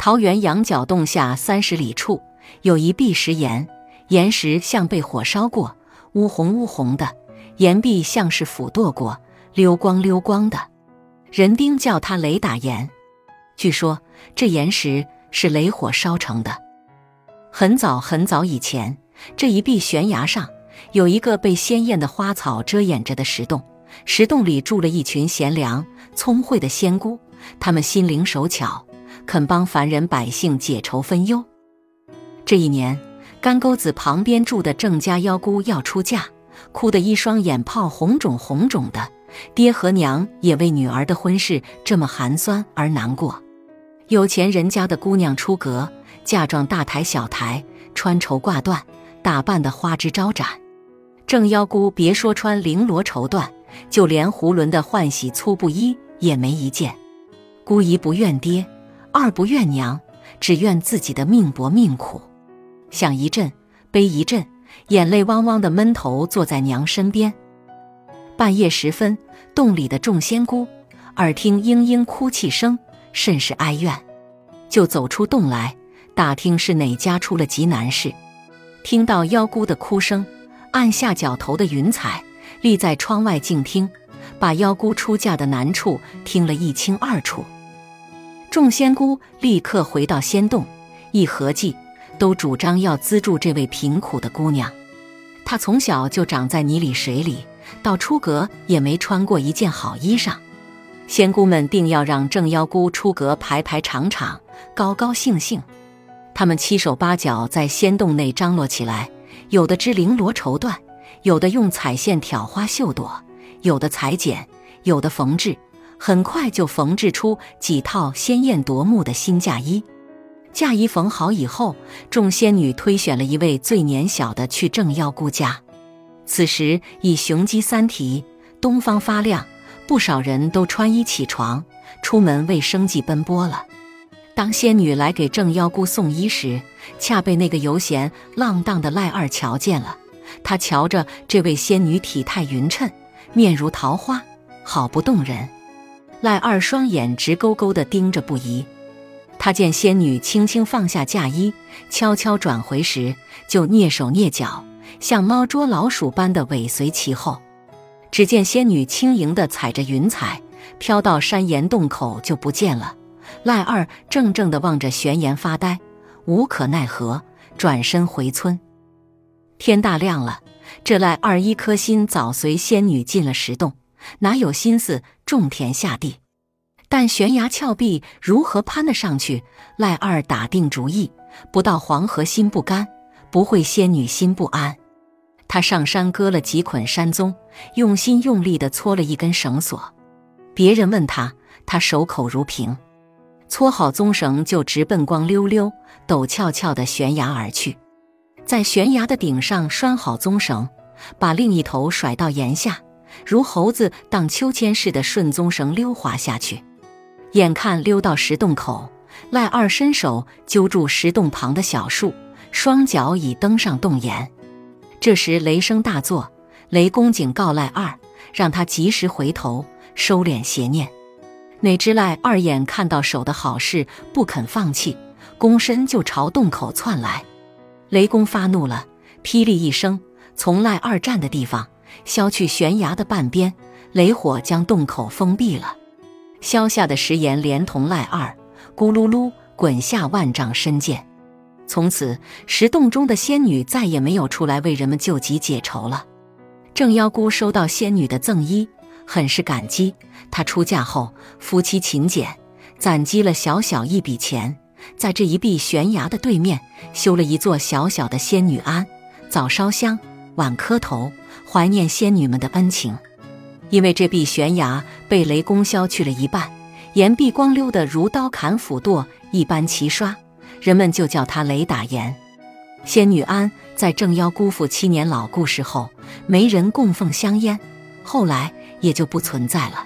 桃园羊角洞下三十里处有一壁石岩，岩石像被火烧过，乌红乌红的；岩壁像是斧剁过，溜光溜光的。人丁叫它雷打岩。据说这岩石是雷火烧成的。很早很早以前，这一壁悬崖上有一个被鲜艳的花草遮掩着的石洞，石洞里住了一群贤良聪慧的仙姑，她们心灵手巧。肯帮凡人百姓解愁分忧。这一年，干沟子旁边住的郑家幺姑要出嫁，哭得一双眼泡红肿红肿的。爹和娘也为女儿的婚事这么寒酸而难过。有钱人家的姑娘出阁，嫁妆大台小台，穿绸挂缎，打扮得花枝招展。郑幺姑别说穿绫罗绸缎，就连囫囵的换洗粗布衣也没一件。姑姨不怨爹。二不怨娘，只怨自己的命薄命苦，想一阵悲一阵，眼泪汪汪的闷头坐在娘身边。半夜时分，洞里的众仙姑耳听嘤嘤哭泣声，甚是哀怨，就走出洞来打听是哪家出了急难事。听到妖姑的哭声，按下脚头的云彩立在窗外静听，把妖姑出嫁的难处听了一清二楚。众仙姑立刻回到仙洞，一合计，都主张要资助这位贫苦的姑娘。她从小就长在泥里水里，到出阁也没穿过一件好衣裳。仙姑们定要让正妖姑出阁排排场场，高高兴兴。他们七手八脚在仙洞内张罗起来，有的织绫罗绸缎，有的用彩线挑花绣朵，有的裁剪，有的缝制。很快就缝制出几套鲜艳夺目的新嫁衣。嫁衣缝好以后，众仙女推选了一位最年小的去正妖姑家。此时已雄鸡三啼，东方发亮，不少人都穿衣起床，出门为生计奔波了。当仙女来给正妖姑送衣时，恰被那个游闲浪荡的赖二瞧见了。他瞧着这位仙女体态匀称，面如桃花，好不动人。赖二双眼直勾勾地盯着不疑，他见仙女轻轻放下嫁衣，悄悄转回时，就蹑手蹑脚，像猫捉老鼠般的尾随其后。只见仙女轻盈地踩着云彩，飘到山岩洞口就不见了。赖二怔怔地望着悬岩发呆，无可奈何，转身回村。天大亮了，这赖二一颗心早随仙女进了石洞。哪有心思种田下地？但悬崖峭壁如何攀得上去？赖二打定主意，不到黄河心不甘，不会仙女心不安。他上山割了几捆山棕，用心用力地搓了一根绳索。别人问他，他守口如瓶。搓好棕绳，就直奔光溜溜、陡峭峭的悬崖而去。在悬崖的顶上拴好棕绳，把另一头甩到檐下。如猴子荡秋千似的顺棕绳溜滑下去，眼看溜到石洞口，赖二伸手揪住石洞旁的小树，双脚已登上洞檐。这时雷声大作，雷公警告赖二，让他及时回头，收敛邪念。哪知赖二眼看到手的好事，不肯放弃，躬身就朝洞口窜来。雷公发怒了，霹雳一声，从赖二站的地方。削去悬崖的半边，雷火将洞口封闭了。削下的石岩连同赖二，咕噜噜滚下万丈深涧。从此，石洞中的仙女再也没有出来为人们救急解愁了。正妖姑收到仙女的赠衣，很是感激。她出嫁后，夫妻勤俭，攒积了小小一笔钱，在这一壁悬崖的对面修了一座小小的仙女庵，早烧香，晚磕头。怀念仙女们的恩情，因为这壁悬崖被雷公削去了一半，岩壁光溜的如刀砍斧剁一般齐刷，人们就叫它雷打岩。仙女庵在正妖姑父七年老故事后，没人供奉香烟，后来也就不存在了。